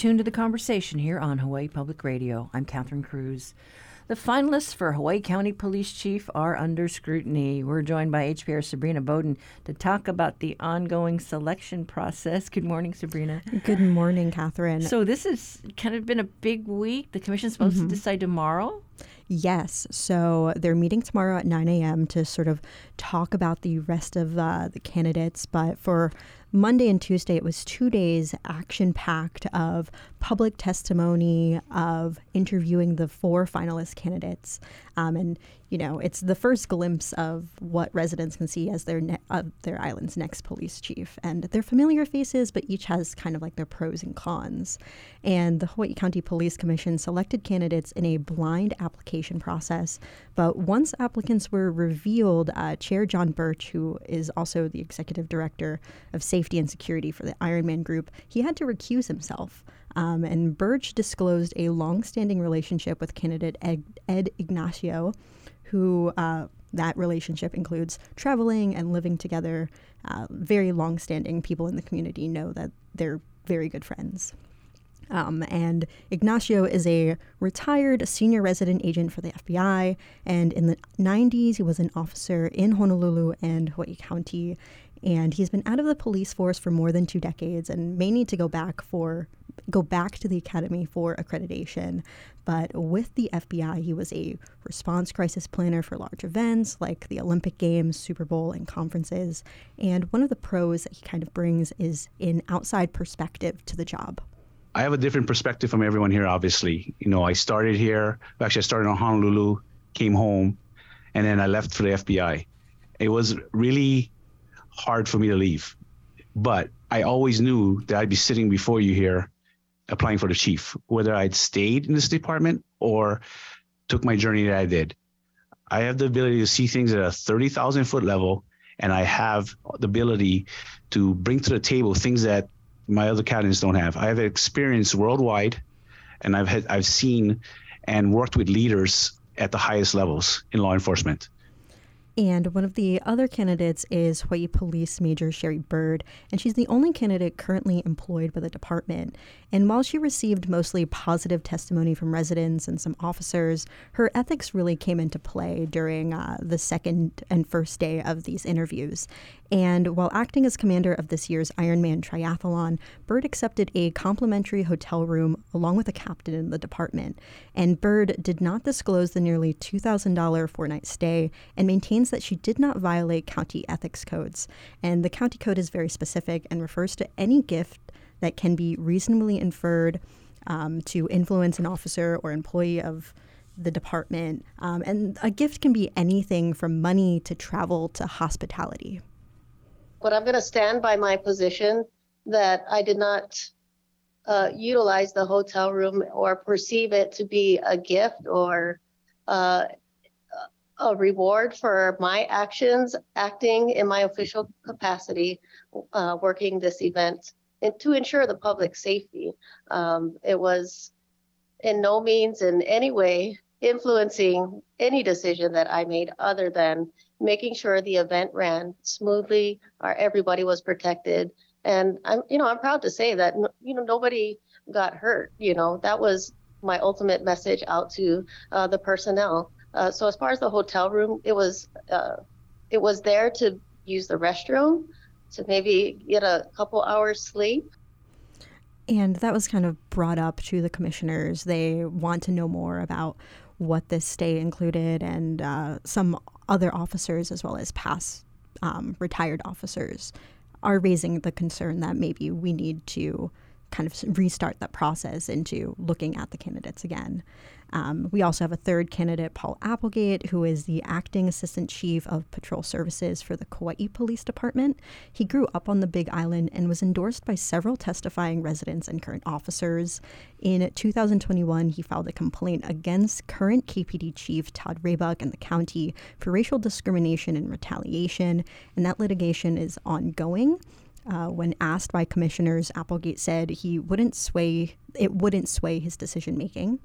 Tuned to the conversation here on Hawaii Public Radio. I'm Catherine Cruz. The finalists for Hawaii County Police Chief are under scrutiny. We're joined by HPR Sabrina Bodon to talk about the ongoing selection process. Good morning, Sabrina. Good morning, Catherine. So, this has kind of been a big week. The commission's supposed mm-hmm. to decide tomorrow. Yes. So they're meeting tomorrow at 9 a.m. to sort of talk about the rest of uh, the candidates. But for Monday and Tuesday, it was two days action packed of public testimony, of interviewing the four finalist candidates. Um, and, you know, it's the first glimpse of what residents can see as their, ne- their island's next police chief. And they're familiar faces, but each has kind of like their pros and cons. And the Hawaii County Police Commission selected candidates in a blind application process. But once applicants were revealed, uh, Chair John Birch, who is also the executive director of safety, safety and security for the Ironman Group, he had to recuse himself. Um, and Birch disclosed a long-standing relationship with candidate Ed, Ed Ignacio, who uh, that relationship includes traveling and living together. Uh, very long-standing people in the community know that they're very good friends. Um, and Ignacio is a retired senior resident agent for the FBI. And in the 90s, he was an officer in Honolulu and Hawaii County and he's been out of the police force for more than two decades and may need to go back for go back to the academy for accreditation but with the FBI he was a response crisis planner for large events like the Olympic Games, Super Bowl and conferences and one of the pros that he kind of brings is an outside perspective to the job. I have a different perspective from everyone here obviously. You know, I started here, actually I started in Honolulu, came home and then I left for the FBI. It was really hard for me to leave. But I always knew that I'd be sitting before you here applying for the chief, whether I'd stayed in this department or took my journey that I did. I have the ability to see things at a 30,000 foot level, and I have the ability to bring to the table things that my other captains don't have. I have experience worldwide, and I've had, I've seen and worked with leaders at the highest levels in law enforcement. And one of the other candidates is Hawaii Police Major Sherry Bird, and she's the only candidate currently employed by the department. And while she received mostly positive testimony from residents and some officers, her ethics really came into play during uh, the second and first day of these interviews. And while acting as commander of this year's Ironman triathlon, Bird accepted a complimentary hotel room along with a captain in the department. And Bird did not disclose the nearly $2,000 four night stay and maintains that she did not violate county ethics codes. And the county code is very specific and refers to any gift that can be reasonably inferred um, to influence an officer or employee of the department. Um, and a gift can be anything from money to travel to hospitality. But I'm going to stand by my position that I did not uh, utilize the hotel room or perceive it to be a gift or uh, a reward for my actions acting in my official capacity uh, working this event and to ensure the public safety. Um, it was in no means in any way influencing any decision that I made other than making sure the event ran smoothly, or everybody was protected. And I'm, you know, I'm proud to say that, you know, nobody got hurt. You know, that was my ultimate message out to uh, the personnel. Uh, so as far as the hotel room, it was, uh, it was there to use the restroom to maybe get a couple hours sleep. And that was kind of brought up to the commissioners. They want to know more about what this stay included, and uh, some other officers, as well as past um, retired officers, are raising the concern that maybe we need to kind of restart that process into looking at the candidates again. Um, we also have a third candidate, Paul Applegate, who is the acting assistant chief of patrol services for the Kauai Police Department. He grew up on the Big Island and was endorsed by several testifying residents and current officers. In 2021, he filed a complaint against current KPD chief Todd Raybuck and the county for racial discrimination and retaliation, and that litigation is ongoing. Uh, when asked by commissioners, Applegate said he wouldn't sway it wouldn't sway his decision making.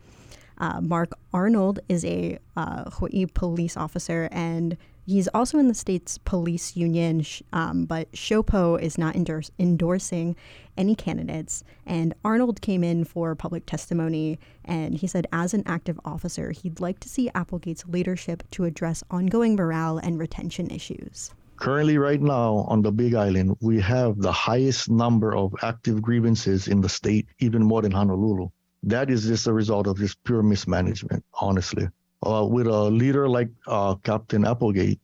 Uh, Mark Arnold is a uh, Hawaii police officer and He's also in the state's police union, um, but SHOPO is not endorsing any candidates. And Arnold came in for public testimony, and he said, as an active officer, he'd like to see Applegate's leadership to address ongoing morale and retention issues. Currently, right now on the Big Island, we have the highest number of active grievances in the state, even more than Honolulu. That is just a result of just pure mismanagement, honestly uh, with a leader like uh, Captain Applegate,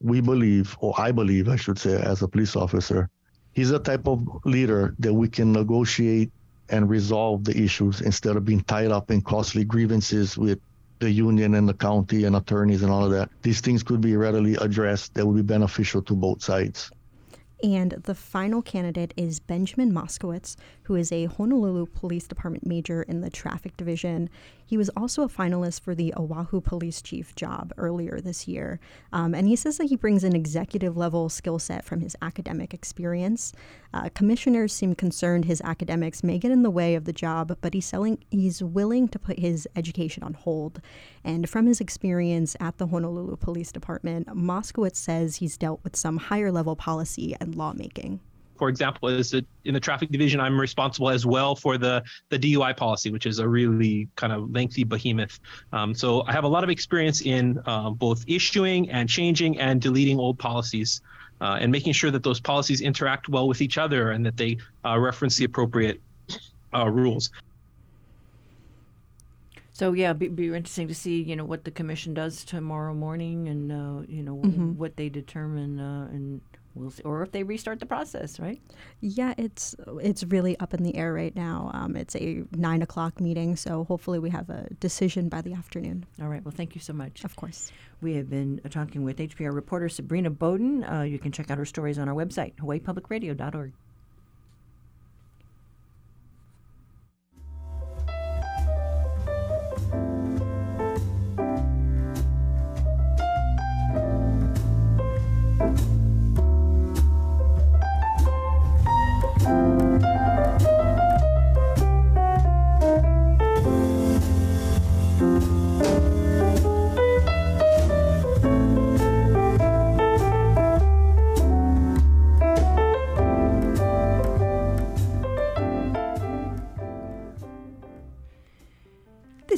we believe, or I believe, I should say, as a police officer, he's a type of leader that we can negotiate and resolve the issues instead of being tied up in costly grievances with the union and the county and attorneys and all of that. These things could be readily addressed that would be beneficial to both sides. And the final candidate is Benjamin Moszkowicz, who is a Honolulu Police Department major in the traffic division. He was also a finalist for the Oahu police chief job earlier this year. Um, and he says that he brings an executive level skill set from his academic experience. Uh, commissioners seem concerned his academics may get in the way of the job, but he's, selling, he's willing to put his education on hold. And from his experience at the Honolulu Police Department, Moszkowicz says he's dealt with some higher level policy and lawmaking for example, is that in the traffic division, I'm responsible as well for the the DUI policy, which is a really kind of lengthy behemoth. Um, so I have a lot of experience in uh, both issuing and changing and deleting old policies. Uh, and making sure that those policies interact well with each other and that they uh, reference the appropriate uh, rules. So yeah, be, be interesting to see you know what the commission does tomorrow morning, and uh, you know mm-hmm. what they determine uh, and we'll see, or if they restart the process, right? Yeah, it's it's really up in the air right now. Um, it's a nine o'clock meeting, so hopefully we have a decision by the afternoon. All right. Well, thank you so much. Of course. We have been talking with HPR reporter Sabrina Bodon. Uh, you can check out her stories on our website, hawaiipublicradio.org.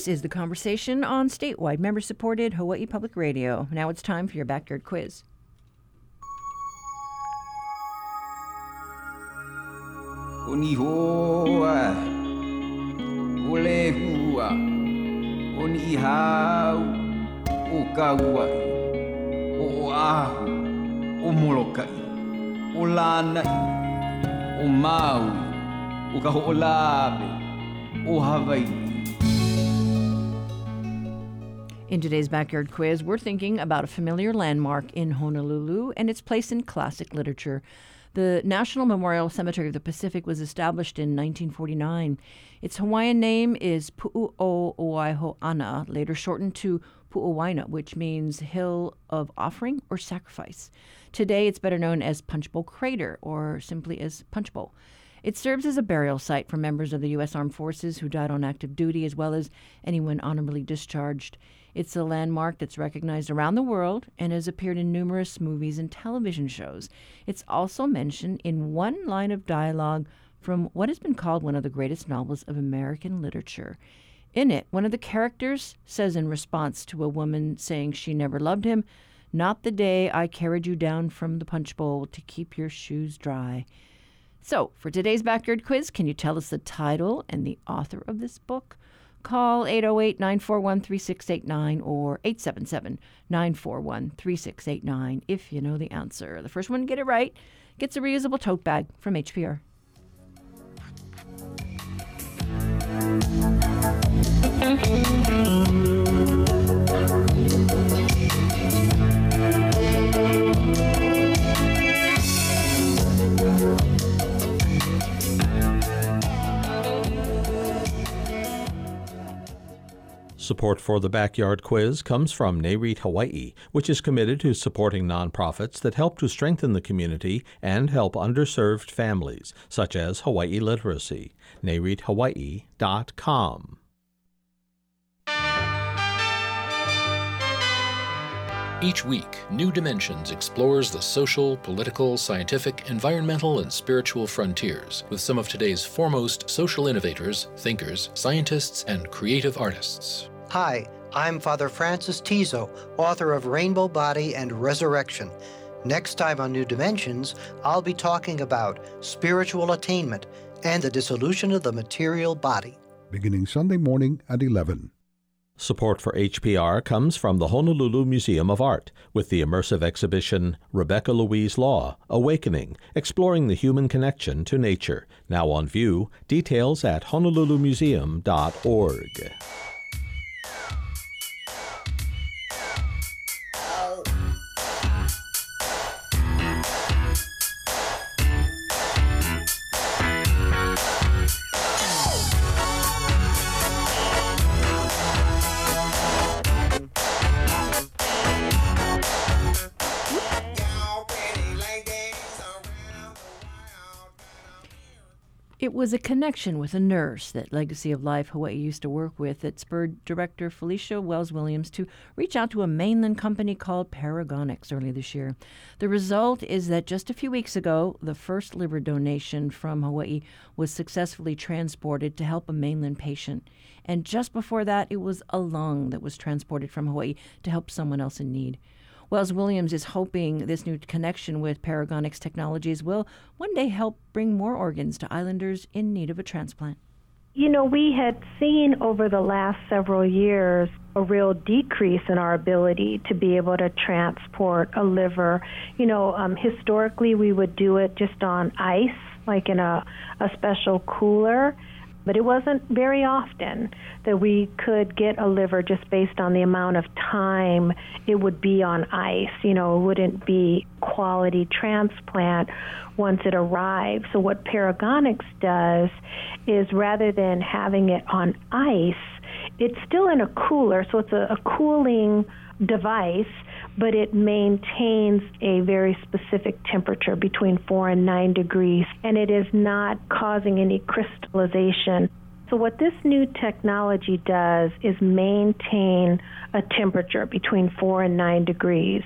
This is the conversation on statewide member supported Hawaii Public Radio. Now it's time for your backyard quiz. Oni hoa, ole hua, oni hau, o kauai, o ahu, In today's backyard quiz, we're thinking about a familiar landmark in Honolulu and its place in classic literature. The National Memorial Cemetery of the Pacific was established in 1949. Its Hawaiian name is Pu'u'oiho'ana, later shortened to Pu'uwaina, which means hill of offering or sacrifice. Today, it's better known as Punchbowl Crater or simply as Punchbowl. It serves as a burial site for members of the U.S. Armed Forces who died on active duty, as well as anyone honorably discharged. It's a landmark that's recognized around the world and has appeared in numerous movies and television shows. It's also mentioned in one line of dialogue from what has been called one of the greatest novels of American literature. In it, one of the characters says in response to a woman saying she never loved him, Not the day I carried you down from the punch bowl to keep your shoes dry. So, for today's backyard quiz, can you tell us the title and the author of this book? Call 808 941 3689 or 877 941 3689 if you know the answer. The first one to get it right gets a reusable tote bag from HPR. Support for the Backyard Quiz comes from NAREIT Hawaii, which is committed to supporting nonprofits that help to strengthen the community and help underserved families, such as Hawaii Literacy. NAREITHawaii.com. Each week, New Dimensions explores the social, political, scientific, environmental, and spiritual frontiers with some of today's foremost social innovators, thinkers, scientists, and creative artists. Hi, I'm Father Francis Tiso, author of Rainbow Body and Resurrection. Next time on New Dimensions, I'll be talking about spiritual attainment and the dissolution of the material body. Beginning Sunday morning at 11. Support for HPR comes from the Honolulu Museum of Art with the immersive exhibition Rebecca Louise Law Awakening Exploring the Human Connection to Nature. Now on view, details at honolulumuseum.org. It was a connection with a nurse that Legacy of Life Hawaii used to work with that spurred director Felicia Wells Williams to reach out to a mainland company called Paragonix early this year. The result is that just a few weeks ago, the first liver donation from Hawaii was successfully transported to help a mainland patient. And just before that, it was a lung that was transported from Hawaii to help someone else in need. Wells Williams is hoping this new connection with Paragonix Technologies will one day help bring more organs to islanders in need of a transplant. You know, we had seen over the last several years a real decrease in our ability to be able to transport a liver. You know, um, historically we would do it just on ice, like in a, a special cooler but it wasn't very often that we could get a liver just based on the amount of time it would be on ice. You know, it wouldn't be quality transplant once it arrives. So what Paragonix does is rather than having it on ice, it's still in a cooler, so it's a, a cooling device but it maintains a very specific temperature between 4 and 9 degrees, and it is not causing any crystallization. So, what this new technology does is maintain a temperature between 4 and 9 degrees.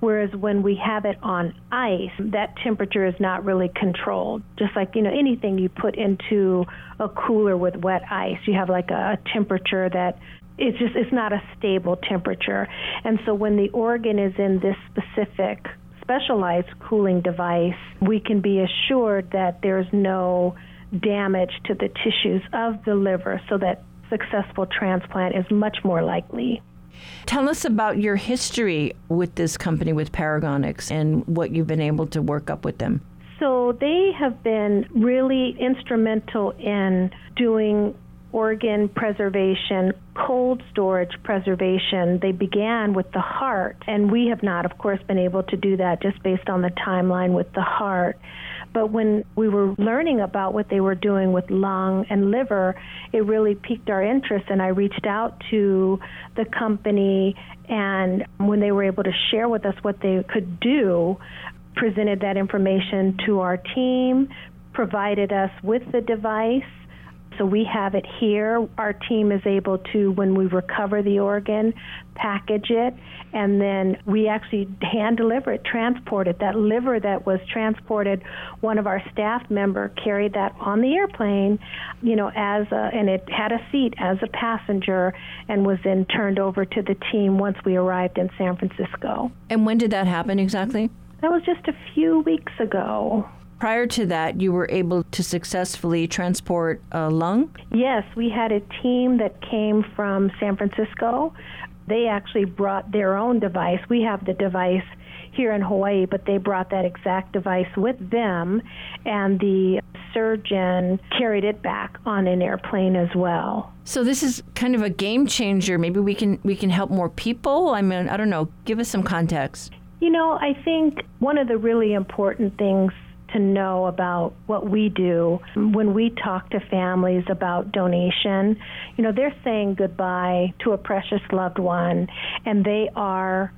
Whereas when we have it on ice, that temperature is not really controlled. Just like, you know, anything you put into a cooler with wet ice, you have like a, a temperature that it's just it's not a stable temperature. And so when the organ is in this specific specialized cooling device, we can be assured that there's no damage to the tissues of the liver so that successful transplant is much more likely. Tell us about your history with this company, with Paragonix, and what you've been able to work up with them. So, they have been really instrumental in doing organ preservation, cold storage preservation. They began with the heart, and we have not, of course, been able to do that just based on the timeline with the heart. But when we were learning about what they were doing with lung and liver, it really piqued our interest, and I reached out to the company. And when they were able to share with us what they could do, presented that information to our team, provided us with the device, so we have it here. Our team is able to, when we recover the organ, package it, and then we actually hand deliver it, transport it. That liver that was transported, one of our staff member carried that on the airplane, you know, as a, and it had a seat as a passenger, and was then turned over to the team once we arrived in San Francisco. And when did that happen exactly? That was just a few weeks ago. Prior to that, you were able to successfully transport a lung? Yes, we had a team that came from San Francisco. They actually brought their own device. We have the device here in Hawaii, but they brought that exact device with them, and the surgeon carried it back on an airplane as well. So this is kind of a game changer. Maybe we can we can help more people. I mean, I don't know. Give us some context. You know, I think one of the really important things to know about what we do. When we talk to families about donation, you know, they're saying goodbye to a precious loved one, and they are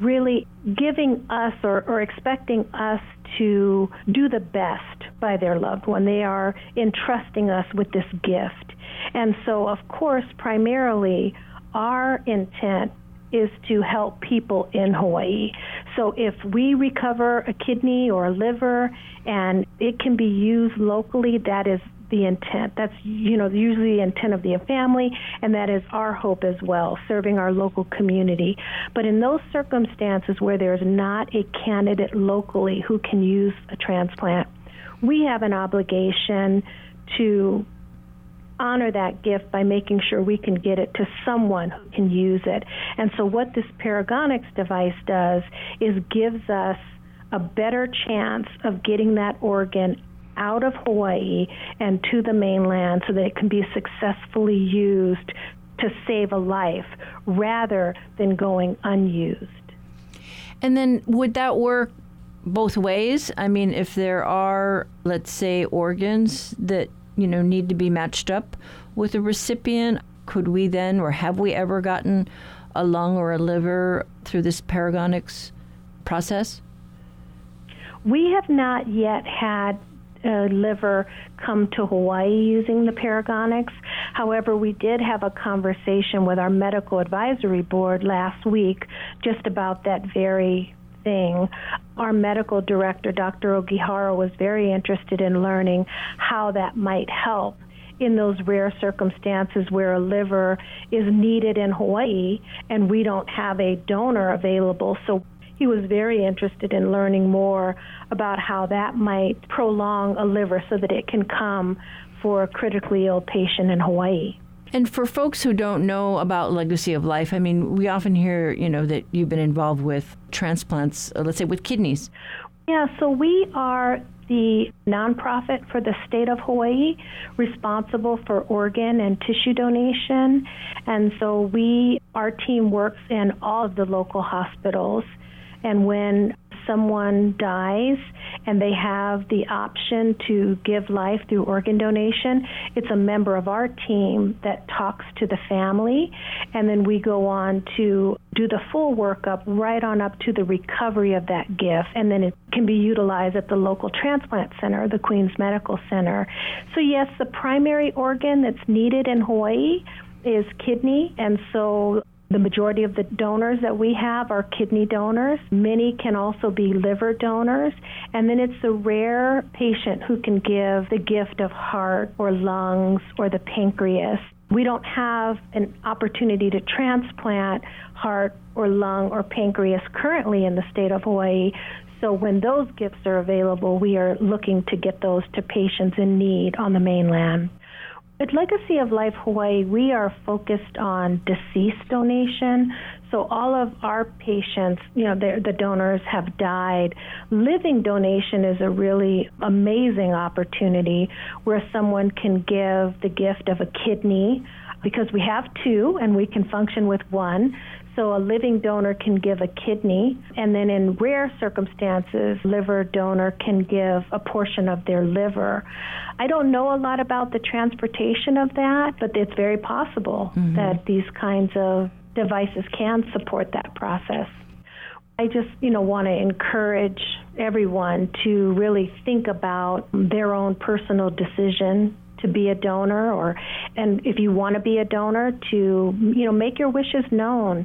really giving us or, or expecting us to do the best by their loved one. They are entrusting us with this gift. And so, of course, primarily, our intent is to help people in Hawaii. So if we recover a kidney or a liver and it can be used locally, that is the intent. That's you know usually the intent of the family, and that is our hope as well, serving our local community. But in those circumstances where there's not a candidate locally who can use a transplant, we have an obligation to honor that gift by making sure we can get it to someone who can use it. And so what this Paragonix device does is gives us a better chance of getting that organ out of Hawaii and to the mainland so that it can be successfully used to save a life rather than going unused. And then would that work both ways? I mean, if there are, let's say, organs that, you know, need to be matched up with a recipient, could we then or have we ever gotten a lung or a liver through this Paragonix process? We have not yet had uh, liver come to Hawaii using the Paragonix. However, we did have a conversation with our medical advisory board last week just about that very thing. Our medical director, Dr. Ogihara, was very interested in learning how that might help in those rare circumstances where a liver is needed in Hawaii and we don't have a donor available. So he was very interested in learning more about how that might prolong a liver so that it can come for a critically ill patient in Hawaii. And for folks who don't know about Legacy of Life, I mean, we often hear, you know, that you've been involved with transplants, uh, let's say with kidneys. Yeah, so we are the nonprofit for the state of Hawaii responsible for organ and tissue donation. And so we, our team works in all of the local hospitals and when someone dies and they have the option to give life through organ donation, it's a member of our team that talks to the family, and then we go on to do the full workup right on up to the recovery of that gift, and then it can be utilized at the local transplant center, the Queens Medical Center. So, yes, the primary organ that's needed in Hawaii is kidney, and so the majority of the donors that we have are kidney donors. Many can also be liver donors. And then it's the rare patient who can give the gift of heart or lungs or the pancreas. We don't have an opportunity to transplant heart or lung or pancreas currently in the state of Hawaii. So when those gifts are available, we are looking to get those to patients in need on the mainland. At Legacy of Life Hawaii, we are focused on deceased donation. So all of our patients, you know, the donors have died. Living donation is a really amazing opportunity where someone can give the gift of a kidney because we have two and we can function with one. So a living donor can give a kidney, and then in rare circumstances, liver donor can give a portion of their liver. I don't know a lot about the transportation of that, but it's very possible mm-hmm. that these kinds of devices can support that process. I just, you know, want to encourage everyone to really think about their own personal decision to be a donor or and if you want to be a donor to you know make your wishes known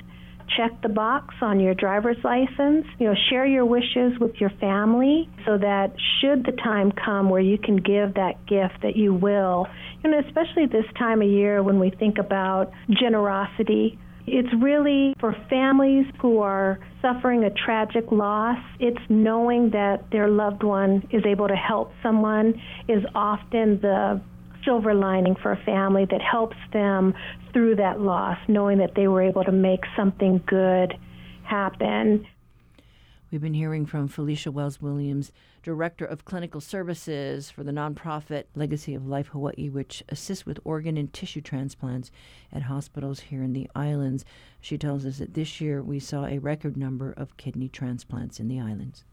check the box on your driver's license. You know, share your wishes with your family so that should the time come where you can give that gift that you will. You know, especially this time of year when we think about generosity. It's really for families who are suffering a tragic loss. It's knowing that their loved one is able to help someone is often the silver lining for a family that helps them through that loss, knowing that they were able to make something good happen. We've been hearing from Felicia Wells Williams, Director of Clinical Services for the nonprofit Legacy of Life Hawaii, which assists with organ and tissue transplants at hospitals here in the islands. She tells us that this year we saw a record number of kidney transplants in the islands.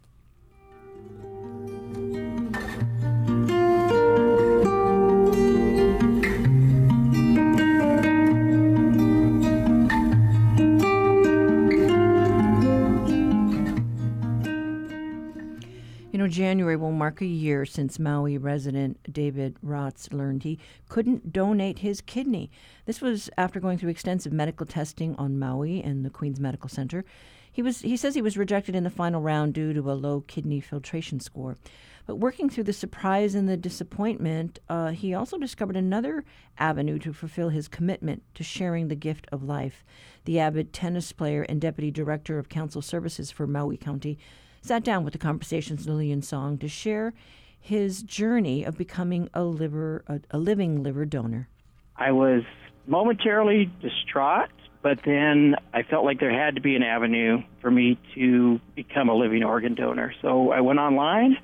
January will mark a year since Maui resident David Raatz learned he couldn't donate his kidney. This was after going through extensive medical testing on Maui and the Queen's Medical Center. He was he says he was rejected in the final round due to a low kidney filtration score. But working through the surprise and the disappointment, uh, he also discovered another avenue to fulfill his commitment to sharing the gift of life. The avid tennis player and deputy director of council services for Maui County sat down with the Conversations Lillian Tsang to share his journey of becoming a liver a, a living liver donor. I was momentarily distraught, but then I felt like there had to be an avenue for me to become a living organ donor. So I went online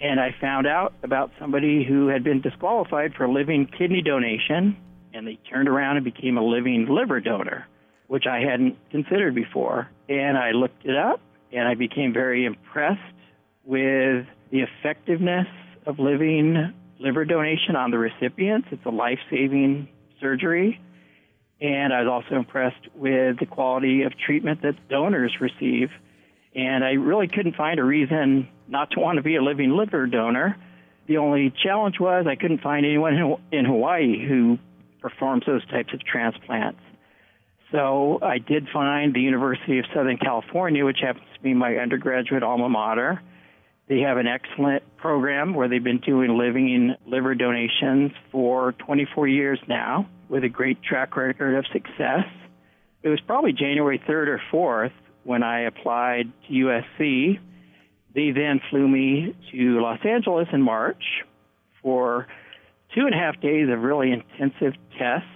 and I found out about somebody who had been disqualified for living kidney donation and they turned around and became a living liver donor, which I hadn't considered before. And I looked it up and I became very impressed with the effectiveness of living liver donation on the recipients. It's a life saving surgery. And I was also impressed with the quality of treatment that donors receive. And I really couldn't find a reason not to want to be a living liver donor. The only challenge was I couldn't find anyone in Hawaii who performs those types of transplants. So I did find the University of Southern California, which happens to be my undergraduate alma mater. They have an excellent program where they've been doing living liver donations for 24 years now with a great track record of success. It was probably January 3rd or 4th when I applied to USC. They then flew me to Los Angeles in March for two and a half days of really intensive tests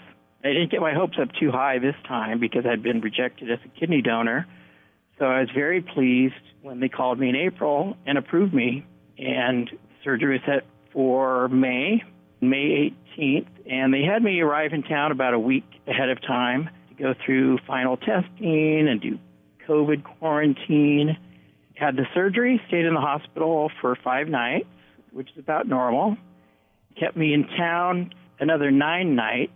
I didn't get my hopes up too high this time because I'd been rejected as a kidney donor. So I was very pleased when they called me in April and approved me. And surgery was set for May, May 18th. And they had me arrive in town about a week ahead of time to go through final testing and do COVID quarantine. Had the surgery, stayed in the hospital for five nights, which is about normal. Kept me in town another nine nights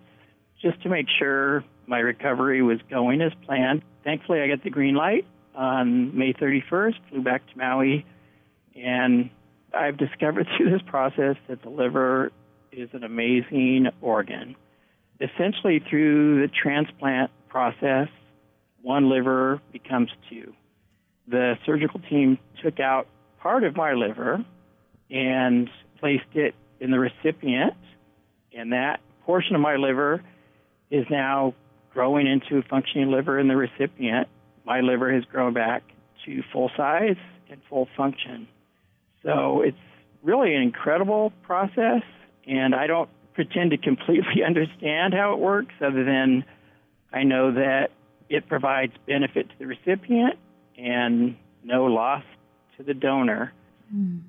just to make sure my recovery was going as planned. Thankfully, I got the green light on May 31st, flew back to Maui, and I've discovered through this process that the liver is an amazing organ. Essentially, through the transplant process, one liver becomes two. The surgical team took out part of my liver and placed it in the recipient, and that portion of my liver is now growing into a functioning liver in the recipient. My liver has grown back to full size and full function. So it's really an incredible process, and I don't pretend to completely understand how it works other than I know that it provides benefit to the recipient and no loss to the donor. Mm.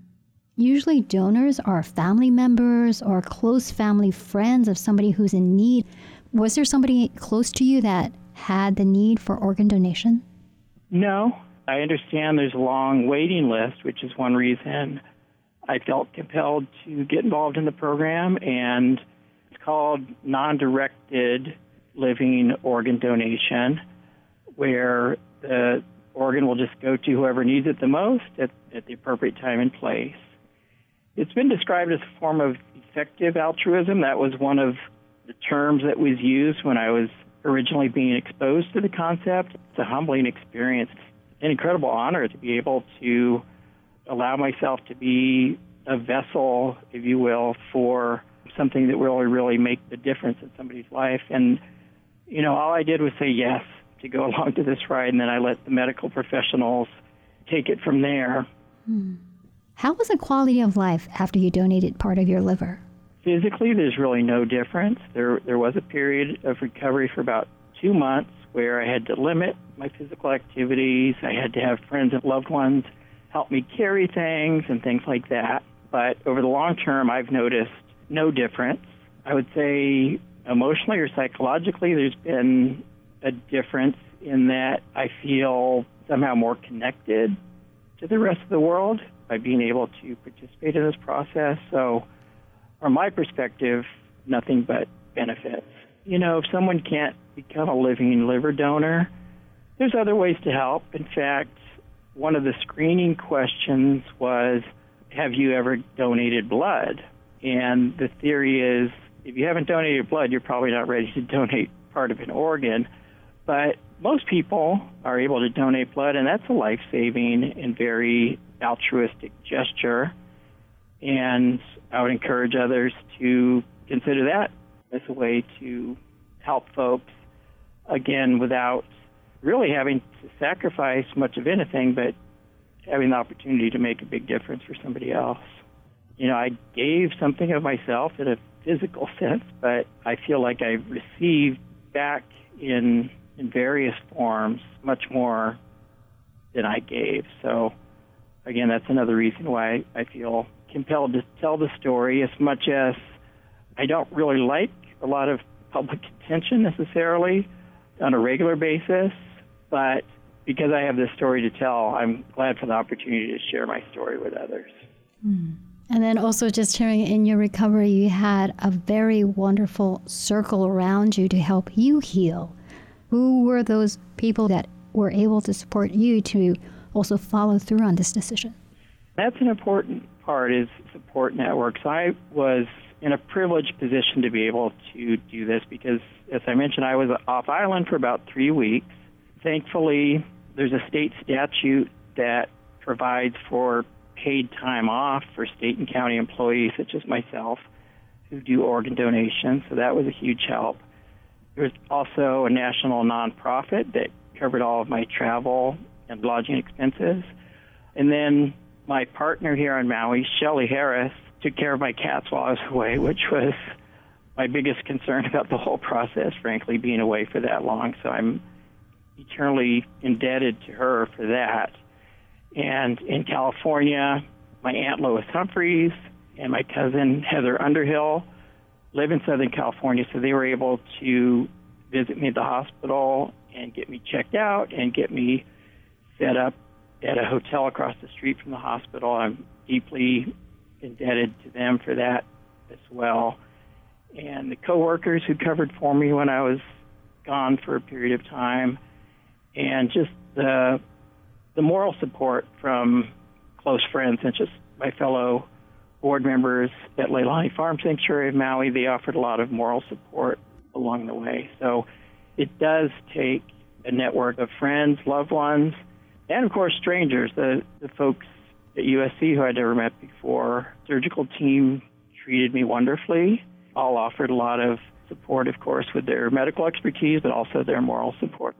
Usually, donors are family members or close family friends of somebody who's in need. Was there somebody close to you that had the need for organ donation? No. I understand there's a long waiting list, which is one reason I felt compelled to get involved in the program. And it's called non directed living organ donation, where the organ will just go to whoever needs it the most at, at the appropriate time and place. It's been described as a form of effective altruism. That was one of the terms that was used when I was originally being exposed to the concept. It's a humbling experience, an incredible honor to be able to allow myself to be a vessel, if you will, for something that will really make the difference in somebody's life. And, you know, all I did was say yes to go along to this ride, and then I let the medical professionals take it from there. Hmm. How was the quality of life after you donated part of your liver? Physically, there's really no difference. There, there was a period of recovery for about two months where I had to limit my physical activities. I had to have friends and loved ones help me carry things and things like that. But over the long term, I've noticed no difference. I would say emotionally or psychologically, there's been a difference in that I feel somehow more connected to the rest of the world by being able to participate in this process. So from my perspective, nothing but benefits. You know, if someone can't become a living liver donor, there's other ways to help. In fact, one of the screening questions was have you ever donated blood? And the theory is if you haven't donated blood, you're probably not ready to donate part of an organ. But most people are able to donate blood, and that's a life saving and very altruistic gesture. And I would encourage others to consider that as a way to help folks, again, without really having to sacrifice much of anything, but having the opportunity to make a big difference for somebody else. You know, I gave something of myself in a physical sense, but I feel like I received back in in various forms much more than I gave. So again, that's another reason why I feel compelled to tell the story as much as I don't really like a lot of public attention necessarily on a regular basis, but because I have this story to tell, I'm glad for the opportunity to share my story with others. Mm. And then also just hearing in your recovery, you had a very wonderful circle around you to help you heal. Who were those people that were able to support you to also follow through on this decision? That's an important part is support networks. I was in a privileged position to be able to do this because, as I mentioned, I was off island for about three weeks. Thankfully, there's a state statute that provides for paid time off for state and county employees, such as myself, who do organ donations. So that was a huge help. There was also a national nonprofit that covered all of my travel and lodging expenses. And then my partner here on Maui, Shelly Harris, took care of my cats while I was away, which was my biggest concern about the whole process, frankly, being away for that long. So I'm eternally indebted to her for that. And in California, my Aunt Lois Humphreys and my cousin Heather Underhill live in Southern California, so they were able to visit me at the hospital and get me checked out and get me set up at a hotel across the street from the hospital. I'm deeply indebted to them for that as well. And the coworkers who covered for me when I was gone for a period of time, and just the the moral support from close friends, such as my fellow board members at Leilani Farm Sanctuary of Maui. They offered a lot of moral support along the way. So it does take a network of friends, loved ones, and of course strangers, the, the folks at USC who I'd never met before. Surgical team treated me wonderfully. All offered a lot of support, of course, with their medical expertise, but also their moral support.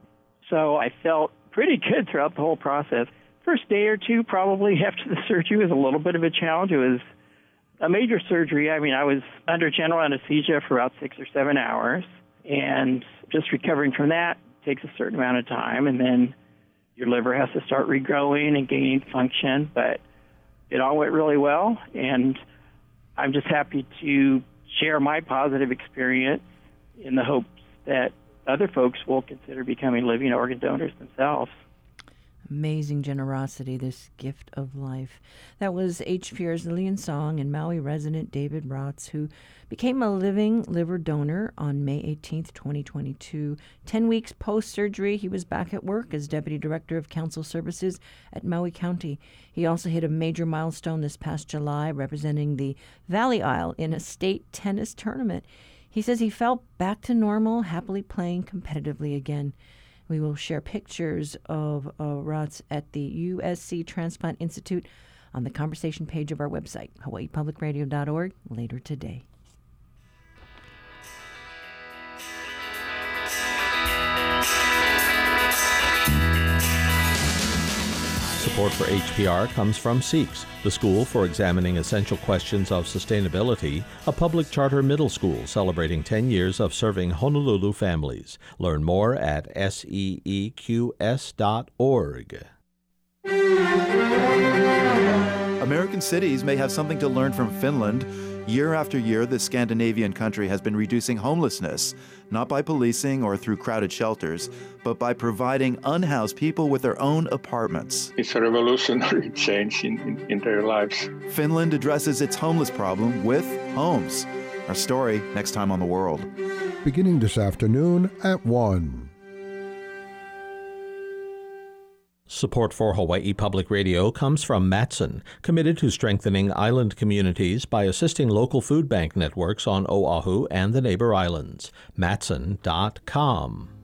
So I felt pretty good throughout the whole process. First day or two, probably after the surgery, was a little bit of a challenge. It was a major surgery. I mean, I was under general anesthesia for about six or seven hours, and just recovering from that takes a certain amount of time, and then your liver has to start regrowing and gaining function. But it all went really well, and I'm just happy to share my positive experience in the hopes that other folks will consider becoming living organ donors themselves. Amazing generosity, this gift of life. That was HPR's Lillian Tsang and Maui resident David Raatz, who became a living liver donor on May 18, 2022. Ten weeks post surgery, he was back at work as Deputy Director of Council Services at Maui County. He also hit a major milestone this past July, representing the Valley Isle in a state tennis tournament. He says he felt back to normal, happily playing competitively again. We will share pictures of uh, at the USC Transplant Institute on the conversation page of our website, hawaiipublicradio.org, later today. Support for HPR comes from SEEQS, the School for Examining Essential Questions of Sustainability, a public charter middle school celebrating 10 years of serving Honolulu families. Learn more at seeqs.org. American cities may have something to learn from Finland. Year after year, this Scandinavian country has been reducing homelessness, not by policing or through crowded shelters, but by providing unhoused people with their own apartments. It's a revolutionary change in, in, in their lives. Finland addresses its homeless problem with homes. Our story next time on The World. Beginning this afternoon at 1. Support for Hawaii Public Radio comes from Matson, committed to strengthening island communities by assisting local food bank networks on Oahu and the neighbor islands. Matson.com.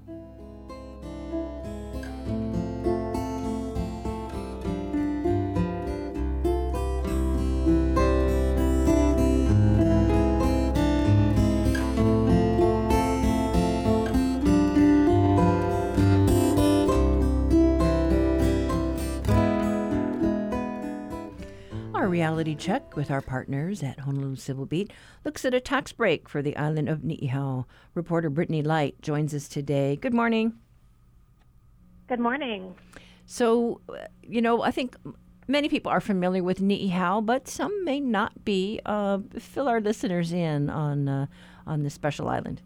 reality check with our partners at Honolulu Civil Beat looks at a tax break for the island of Ni'ihau. Reporter Brittany Lyte joins us today. Good morning. Good morning. So, you know, I think many people are familiar with Ni'ihau, but some may not be. Uh, fill our listeners in on uh, on this special island.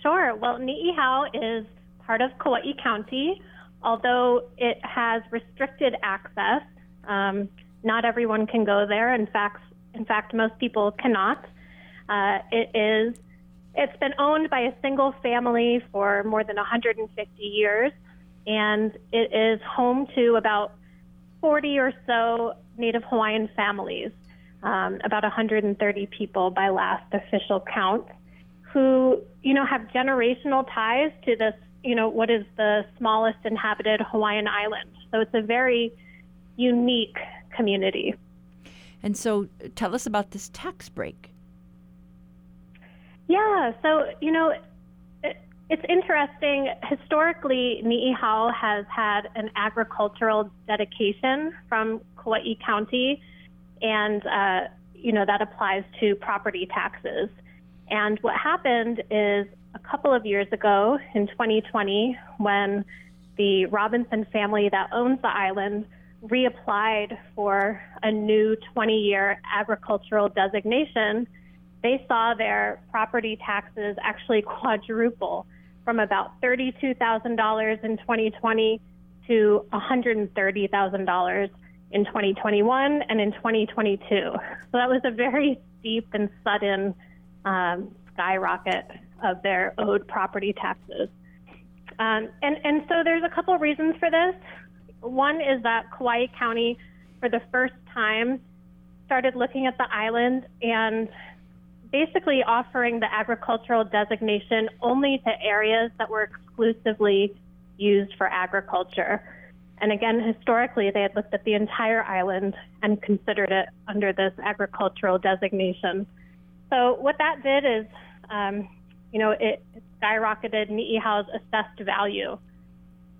Sure. Well, Ni'ihau is part of Kauai County, although it has restricted access. Um, not everyone can go there. In fact, in fact, most people cannot. Uh, it is. It's been owned by a single family for more than 150 years, and it is home to about 40 or so Native Hawaiian families, um, about 130 people by last official count, who you know have generational ties to this. You know what is the smallest inhabited Hawaiian island. So it's a very unique community. And so, tell us about this tax break. Yeah, so, you know, it, it's interesting. Historically, Ni'ihau has had an agricultural dedication from Kauai County, and, uh, you know, that applies to property taxes. And what happened is a couple of years ago in 2020, when the Robinson family that owns the island reapplied for a new 20 year agricultural designation, they saw their property taxes actually quadruple from about $32,000 in 2020 to $130,000 in 2021 and in 2022. So that was a very steep and sudden um, skyrocket of their owed property taxes. Um, and, and so there's a couple reasons for this. One is that Kauai County, for the first time, started looking at the island and basically offering the agricultural designation only to areas that were exclusively used for agriculture. And again, historically, they had looked at the entire island and considered it under this agricultural designation. So what that did is, um, you know, it, skyrocketed Ni'ihau's assessed value.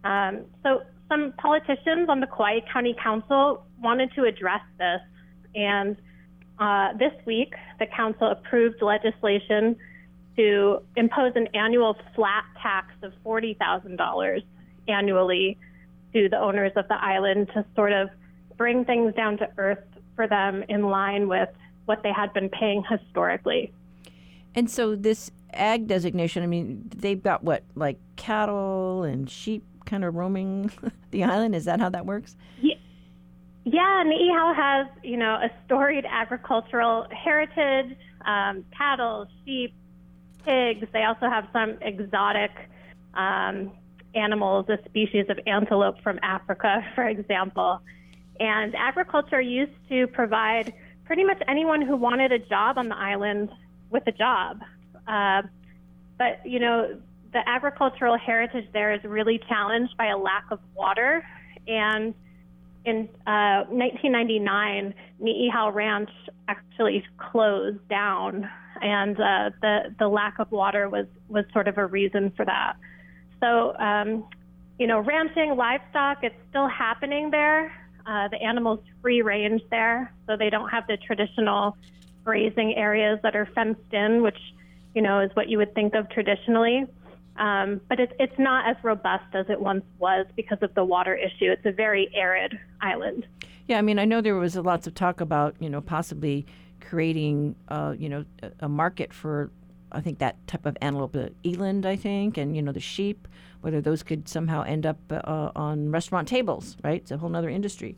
Um, so some politicians on the Kauai County Council wanted to address this, and uh, this week the council approved legislation to impose an annual flat tax of $40,000 annually to the owners of the island to sort of bring things down to earth for them in line with what they had been paying historically. And so this ag designation, I mean, they've got what, like cattle and sheep kind of roaming the island? Is that how that works? Yeah. Yeah, Ni'ihau has, you know, a storied agricultural heritage, um, cattle, sheep, pigs. They also have some exotic um, animals, a species of antelope from Africa, for example. And agriculture used to provide pretty much anyone who wanted a job on the island with a job. Uh, but, you know, the agricultural heritage there is really challenged by a lack of water. And in uh, 1999, Ni'ihau Ranch actually closed down, and uh, the the lack of water was was sort of a reason for that. So, um, you know, ranching livestock it's still happening there. Uh, the animals free range there, so they don't have the traditional grazing areas that are fenced in, which you know is what you would think of traditionally. Um, but it's it's not as robust as it once was because of the water issue. It's a very arid island. Yeah, I mean, I know there was lots of talk about you know possibly creating uh, you know a market for I think that type of antelope, the eland, I think, and you know the sheep, whether those could somehow end up uh, on restaurant tables, right? It's a whole other industry.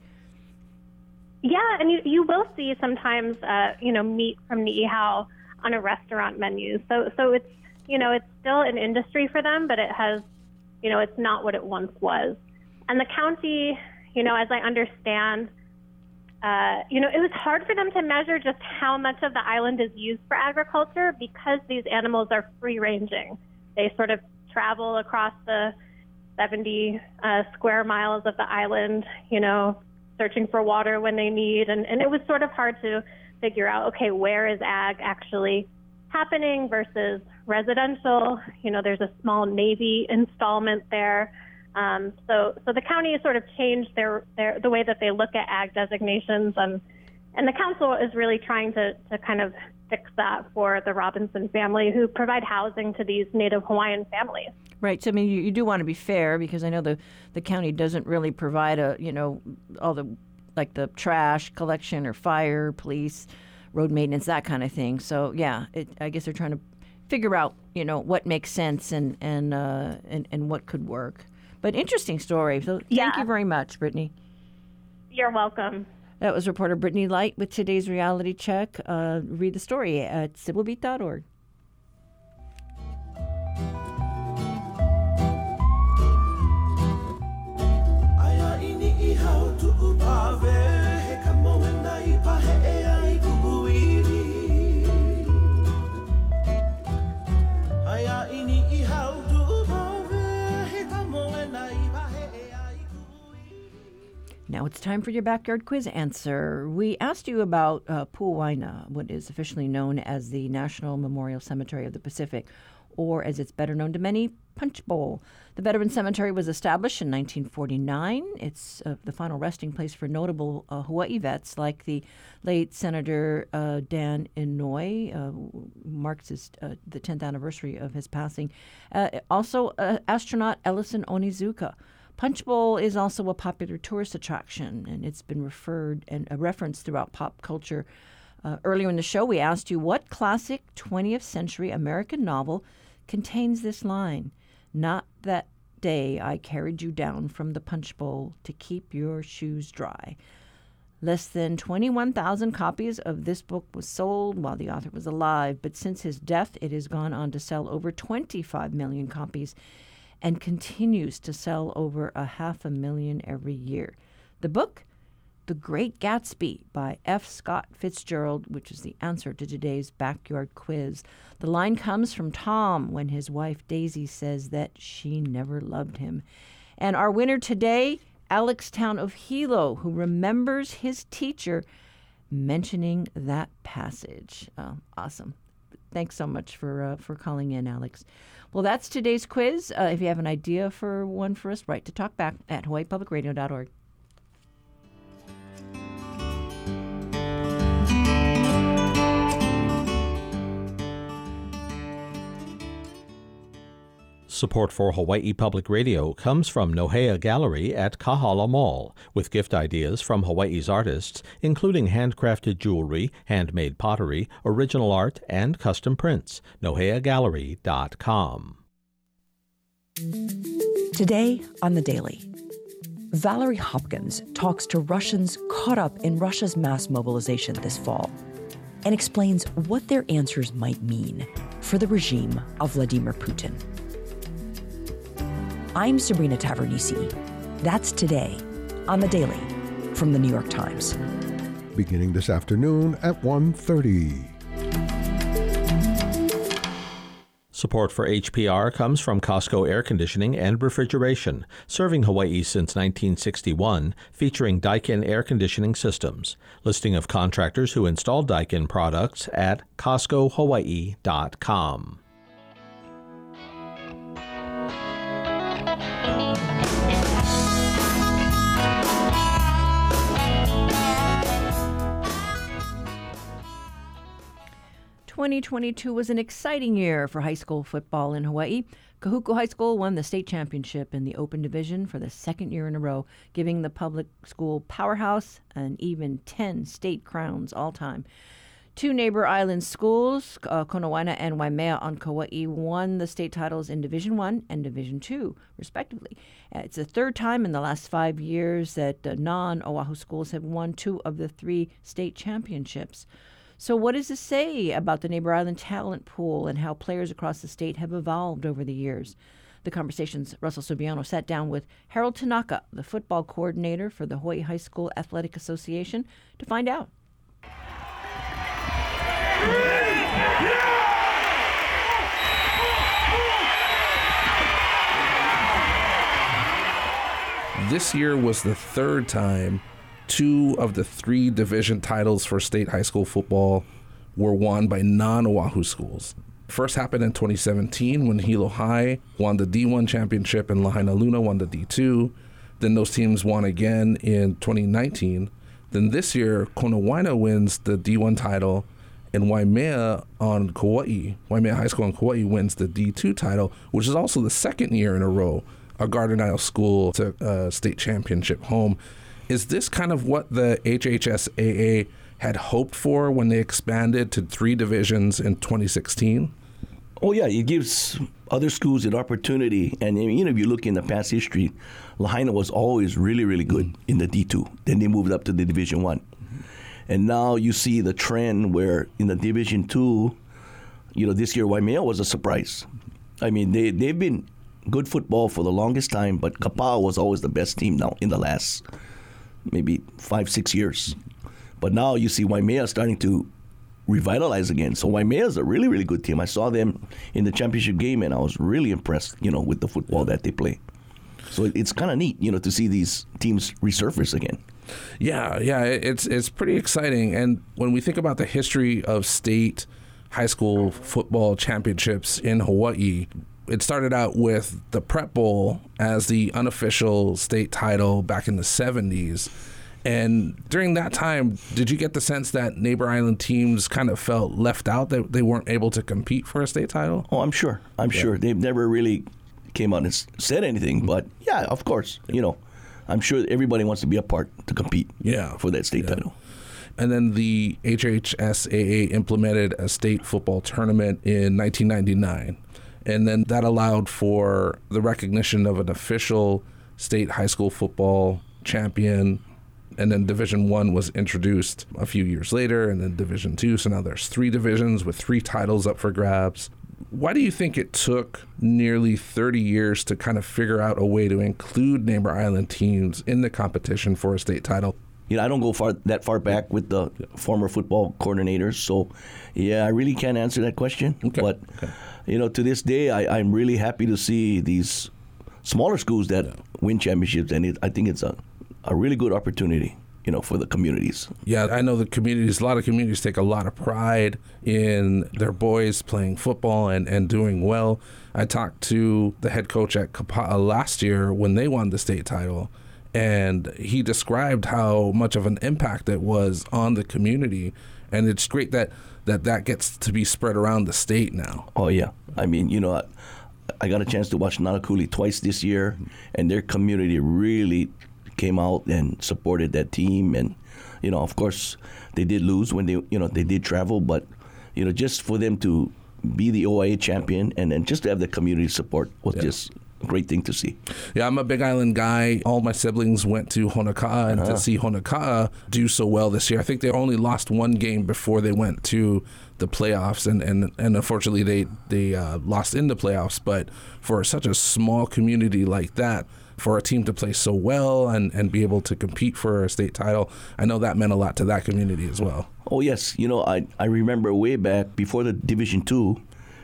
Yeah, and you you will see sometimes uh, you know meat from Ni'ihau on a restaurant menu. So so it's you know, it's still an industry for them, but it has, you know, it's not what it once was. And the county, you know, as I understand, uh, you know, it was hard for them to measure just how much of the island is used for agriculture because these animals are free ranging. They sort of travel across the 70 uh, square miles of the island, you know, searching for water when they need. And, and it was sort of hard to figure out, okay, where is ag actually happening versus residential? You know, there's a small Navy installment there. Um, so, so the county has sort of changed their, their the way that they look at ag designations, and and the council is really trying to to kind of fix that for the Robinson family who provide housing to these Native Hawaiian families. Right. So I mean, you, you do want to be fair because I know the the county doesn't really provide a you know all the like the trash collection or fire, police, road maintenance, that kind of thing. So yeah, it, I guess they're trying to figure out you know what makes sense and and uh, and and what could work. But interesting story. So thank Yeah. you very much, Brittany. You're welcome. That was reporter Brittany Lyte with today's reality check. Uh, read the story at civilbeat.org. Aia ini i hau tuku pawe He ka moena i pahe Now it's time for your backyard quiz answer. We asked you about uh, Puowaina, what is officially known as the National Memorial Cemetery of the Pacific, or as it's better known to many, Punch Bowl. The Veteran Cemetery was established in 1949. It's uh, the final resting place for notable uh, Hawaii vets like the late Senator uh, Dan Inouye, uh, marks his, uh, the 10th anniversary of his passing. Uh, also, astronaut Ellison Onizuka. Punch Bowl is also a popular tourist attraction, and it's been referred and referenced throughout pop culture. Uh, earlier in the show, we asked you what classic 20th century American novel contains this line Not that day I carried you down from the punch bowl to keep your shoes dry. Less than 21,000 copies of this book was sold while the author was alive, but since his death, it has gone on to sell over 25 million copies and continues to sell over a half a million every year. The book, The Great Gatsby by F. Scott Fitzgerald, which is the answer to today's backyard quiz. The line comes from Tom when his wife Daisy says that she never loved him. And our winner today, Alex Town of Hilo, who remembers his teacher mentioning that passage. Oh, awesome. Thanks so much for uh, for calling in, Alex. Well, that's today's quiz. Uh, if you have an idea for one for us, write to talkback at hawaiipublicradio.org. Support for Hawaii Public Radio comes from Nohea Gallery at Kahala Mall, with gift ideas from Hawaii's artists, including handcrafted jewelry, handmade pottery, original art, and custom prints. NoheaGallery.com. Today on The Daily, Valerie Hopkins talks to Russians caught up in Russia's mass mobilization this fall and explains what their answers might mean for the regime of Vladimir Putin. I'm Sabrina Tavernise. That's today on The Daily from The New York Times. Beginning this afternoon at 1.30. Support for HPR comes from Costco Air Conditioning and Refrigeration, serving Hawaii since 1961, featuring Daikin air conditioning systems. Listing of contractors who install Daikin products at CostcoHawaii.com. Twenty twenty two was an exciting year for high school football in Hawaii. Kahuku High School won the state championship in the Open Division for the second year in a row, giving the public school powerhouse an even 10 state crowns all time. Two neighbor island schools, uh, Konawaina and Waimea on Kauai, won the state titles in Division One and Division Two, respectively. Uh, it's the third time in the last five years that uh, non-Oahu schools have won two of the three state championships. So, what does this say about the neighbor island talent pool and how players across the state have evolved over the years? The conversations Russell Subiano sat down with Harold Tanaka, the football coordinator for the Hawaii High School Athletic Association, to find out. This year was the third time two of the three division titles for state high school football were won by non Oahu schools. First happened in 2017 when Hilo High won the D1 championship and Lahainaluna won the D2. Then those teams won again in 2019. Then this year, Konawaina wins the D1 title and Waimea on Kauai, Waimea High School on Kauai wins the D2 title, which is also the second year in a row a Garden Isle school to a state championship home. Is this kind of what the HHSAA had hoped for when they expanded to three divisions in 2016? Oh yeah, it gives other schools an opportunity. And you know, if you look in the past history, Lahaina was always really, really good in the D two. Then they moved up to the Division One, and now you see the trend where in the Division Two, you know, this year Waimea was a surprise. I mean, they they've been good football for the longest time, but Kapaa was always the best team now in the last maybe five, six years. But now you see Waimea starting to revitalize again. So Waimea is a really, really good team. I saw them in the championship game, and I was really impressed, you know, with the football that they play. So it's kind of neat, you know, to see these teams resurface again. Yeah, yeah, it's it's pretty exciting. And when we think about the history of state high school football championships in Hawaii, it started out with the Prep Bowl as the unofficial state title back in the 70s. And during that time, did you get the sense that neighbor island teams kind of felt left out that they weren't able to compete for a state title? Oh, I'm sure. I'm yeah. sure. They've never really came out and said anything, mm-hmm. but yeah, of course, you know, I'm sure everybody wants to be a part to compete yeah. for that state yeah. title. And then the HHSAA implemented a state football tournament in 1999 and then that allowed for the recognition of an official state high school football champion and then division one was introduced a few years later and then division two so now there's three divisions with three titles up for grabs why do you think it took nearly 30 years to kind of figure out a way to include neighbor island teams in the competition for a state title you know, I don't go far that far back with the former football coordinators, so yeah, I really can't answer that question. Okay. But okay. You know, to this day, I, am really happy to see these smaller schools that yeah. win championships, and it, I think it's a, a really good opportunity. You know, for the communities. Yeah, I know the communities. A lot of communities take a lot of pride in their boys playing football and, and doing well. I talked to the head coach at Kapa'a last year when they won the state title and he described how much of an impact it was on the community and it's great that that that gets to be spread around the state now. Oh yeah. I mean you know i, I got a chance to watch nanakuli twice this year and their community really came out and supported that team. And you know of course they did lose when they you know they did travel but you know just for them to be the OIA champion and then just to have the community support was yeah. just great thing to see. Yeah, I'm a Big Island guy. All my siblings went to Honoka'a, and uh-huh. to see Honoka'a do so well this year, I think they only lost one game before they went to the playoffs, and and, and unfortunately they they uh, lost in the playoffs. But for such a small community like that. For a team to play so well and, and be able to compete for a state title, I know that meant a lot to that community as well. Oh yes, you know I, I remember way back before the Division Two,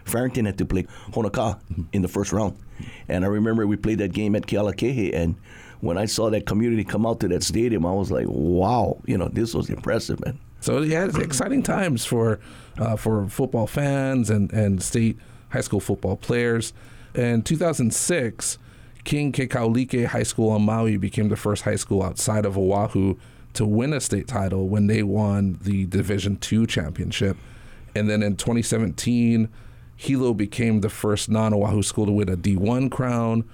Farrington had to play Honoka in the first round, and I remember we played that game at Kealakehe, and when I saw that community come out to that stadium, I was like, wow, you know, this was impressive, man. So yeah, it's exciting times for uh, for football fans and, and state high school football players. In 2006, King Kekaulike High School on Maui became the first high school outside of Oahu to win a state title when they won the Division Two championship. And then in 2017, Hilo became the first non Oahu school to win a D1 crown.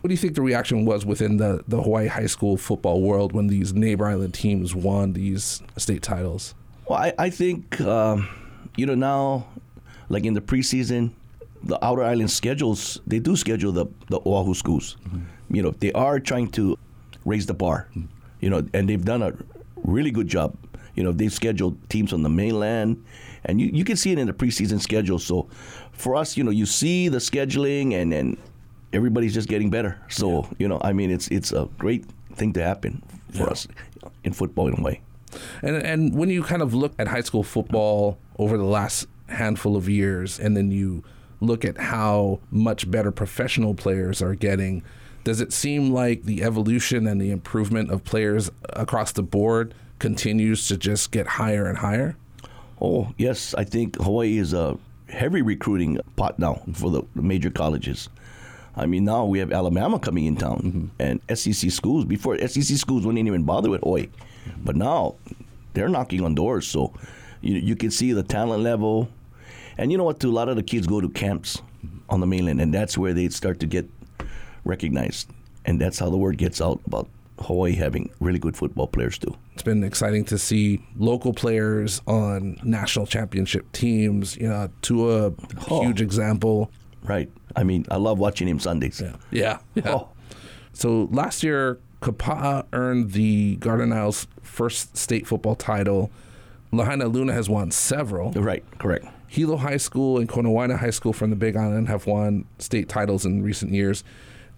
What do you think the reaction was within the, the Hawaii high school football world when these neighbor island teams won these state titles? Well, I, I think, um, you know, now, like in the preseason, the outer island schedules, they do schedule the, the Oahu schools. Mm-hmm. You know, they are trying to raise the bar, mm-hmm. you know, and they've done a really good job. You know, they've scheduled teams on the mainland, and you, you can see it in the preseason schedule. So for us, you know, you see the scheduling and, and everybody's just getting better. So you know, I mean, it's it's a great thing to happen for us in football in a way. And and when you kind of look at high school football over the last handful of years, and then you look at how much better professional players are getting, does it seem like the evolution and the improvement of players across the board continues to just get higher and higher? Oh yes, I think Hawaii is a heavy recruiting pot now for the major colleges. I mean, now we have Alabama coming in town mm-hmm. and SEC schools. Before SEC schools wouldn't even bother with Hawaii, but now they're knocking on doors. So you you can see the talent level, and you know what? Too, a lot of the kids go to camps on the mainland, and that's where they start to get recognized, and that's how the word gets out about Hawaii having really good football players too. It's been exciting to see local players on national championship teams. You know, to a oh. huge example. Right. I mean, I love watching him Sundays. Yeah. Yeah. Oh. yeah. So last year, Kapa'a earned the Garden Isles first state football title. Lahainaluna has won several. Right, correct. Hilo High School and Konawaina High School from the Big Island have won state titles in recent years.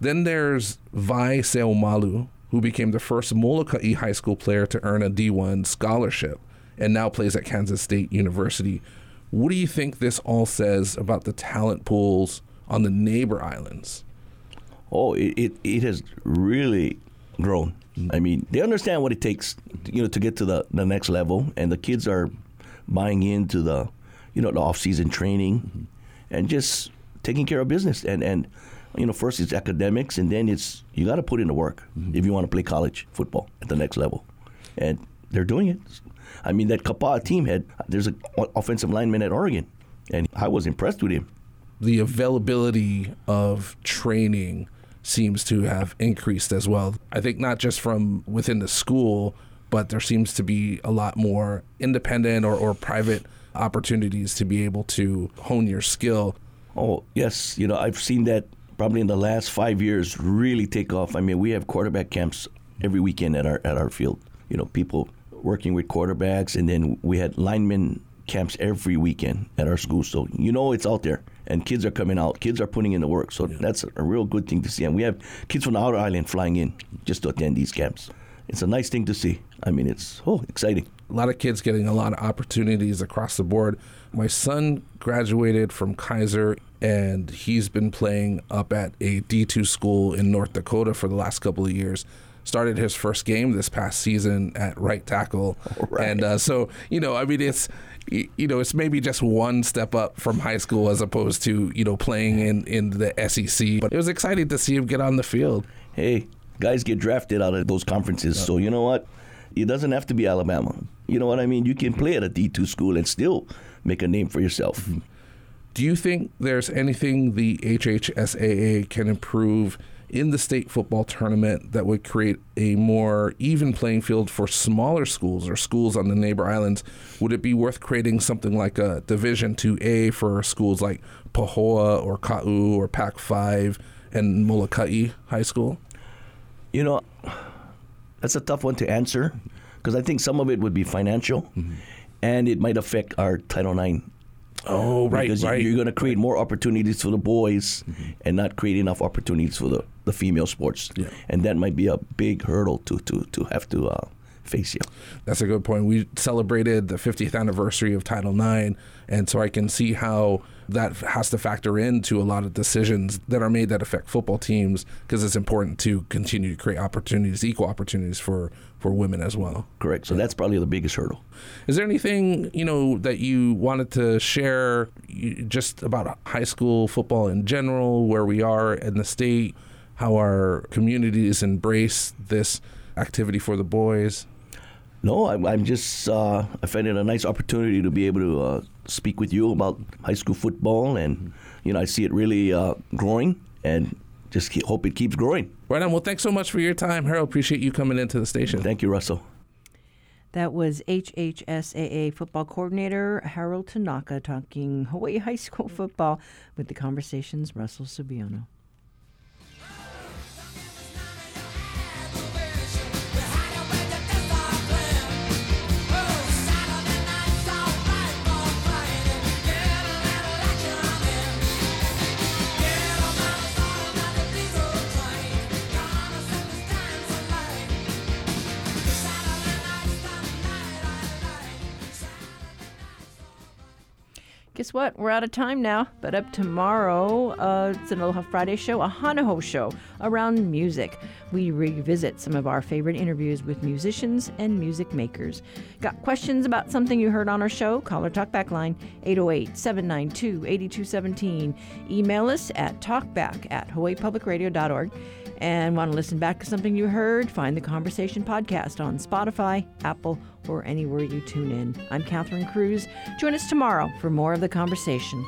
Then there's Vai Seomalu, who became the first Molokai High School player to earn a D1 scholarship and now plays at Kansas State University. What do you think this all says about the talent pools on the neighbor islands? Oh, it, it, it has really grown. I mean, they understand what it takes, you know, to get to the, the next level, and the kids are buying into the, you know, the off-season training, and just taking care of business. And and you know, first it's academics, and then it's you got to put in the work mm-hmm. if you want to play college football at the next level, and they're doing it. I mean, that Kapa'a team had there's an offensive lineman at Oregon, and I was impressed with him. The availability of training seems to have increased as well. I think not just from within the school, but there seems to be a lot more independent or, or private opportunities to be able to hone your skill. Oh, yes. You know, I've seen that probably in the last five years really take off. I mean, we have quarterback camps every weekend at our at our field. You know, people working with quarterbacks, and then we had linemen camps every weekend at our school. So you know it's out there, and kids are coming out. Kids are putting in the work. So that's a real good thing to see. And we have kids from the outer island flying in just to attend these camps. It's a nice thing to see. I mean, it's oh exciting. A lot of kids getting a lot of opportunities across the board. My son graduated from Kaiser and he's been playing up at a D2 school in North Dakota for the last couple of years. Started his first game this past season at right tackle, and uh, so you know, I mean, it's you know, it's maybe just one step up from high school as opposed to you know playing in in the SEC. But it was exciting to see him get on the field. Hey, guys get drafted out of those conferences. So you know what? It doesn't have to be Alabama. You know what I mean? You can play at a D2 school and still make a name for yourself. Do you think there's anything the HHSAA can improve in the state football tournament that would create a more even playing field for smaller schools or schools on the neighbor islands? Would it be worth creating something like a Division 2A for schools like Pahoa or Ka'u or Pac 5 and Molokai High School? You know, that's a tough one to answer because I think some of it would be financial mm-hmm. and it might affect our Title IX. Oh, right, because right. you're going to create more opportunities for the boys and not create enough opportunities for the, the female sports. And that might be a big hurdle to, to, to have to uh, face you. That's a good point. We celebrated the 50th anniversary of Title IX, and so I can see how that has to factor into a lot of decisions that are made that affect football teams because it's important to continue to create opportunities, equal opportunities for, for women as well. Correct. So that's probably the biggest hurdle. Is there anything you know that you wanted to share just about high school football in general, where we are in the state, how our communities embrace this activity for the boys? No, I'm, I'm just, uh, I find it a nice opportunity to be able to uh, speak with you about high school football. And, you know, I see it really uh, growing and just keep, hope it keeps growing. Right on. Well, thanks so much for your time, Harold. Appreciate you coming into the station. Thank you, Russell. That was HHSAA football coordinator Harold Tanaka talking Hawaii high school football with the conversations Russell Subiano. what? We're out of time now. But up tomorrow, uh, it's an Aloha Friday show, a Hana Hou show around music. We revisit some of our favorite interviews with musicians and music makers. Got questions about something you heard on our show? Call our talkback line 808 792 8217. Email us at talkback at hawaiipublicradio.org. And want to listen back to something you heard? Find the Conversation Podcast on Spotify, Apple, or anywhere you tune in. I'm Catherine Cruz. Join us tomorrow for more of the conversation.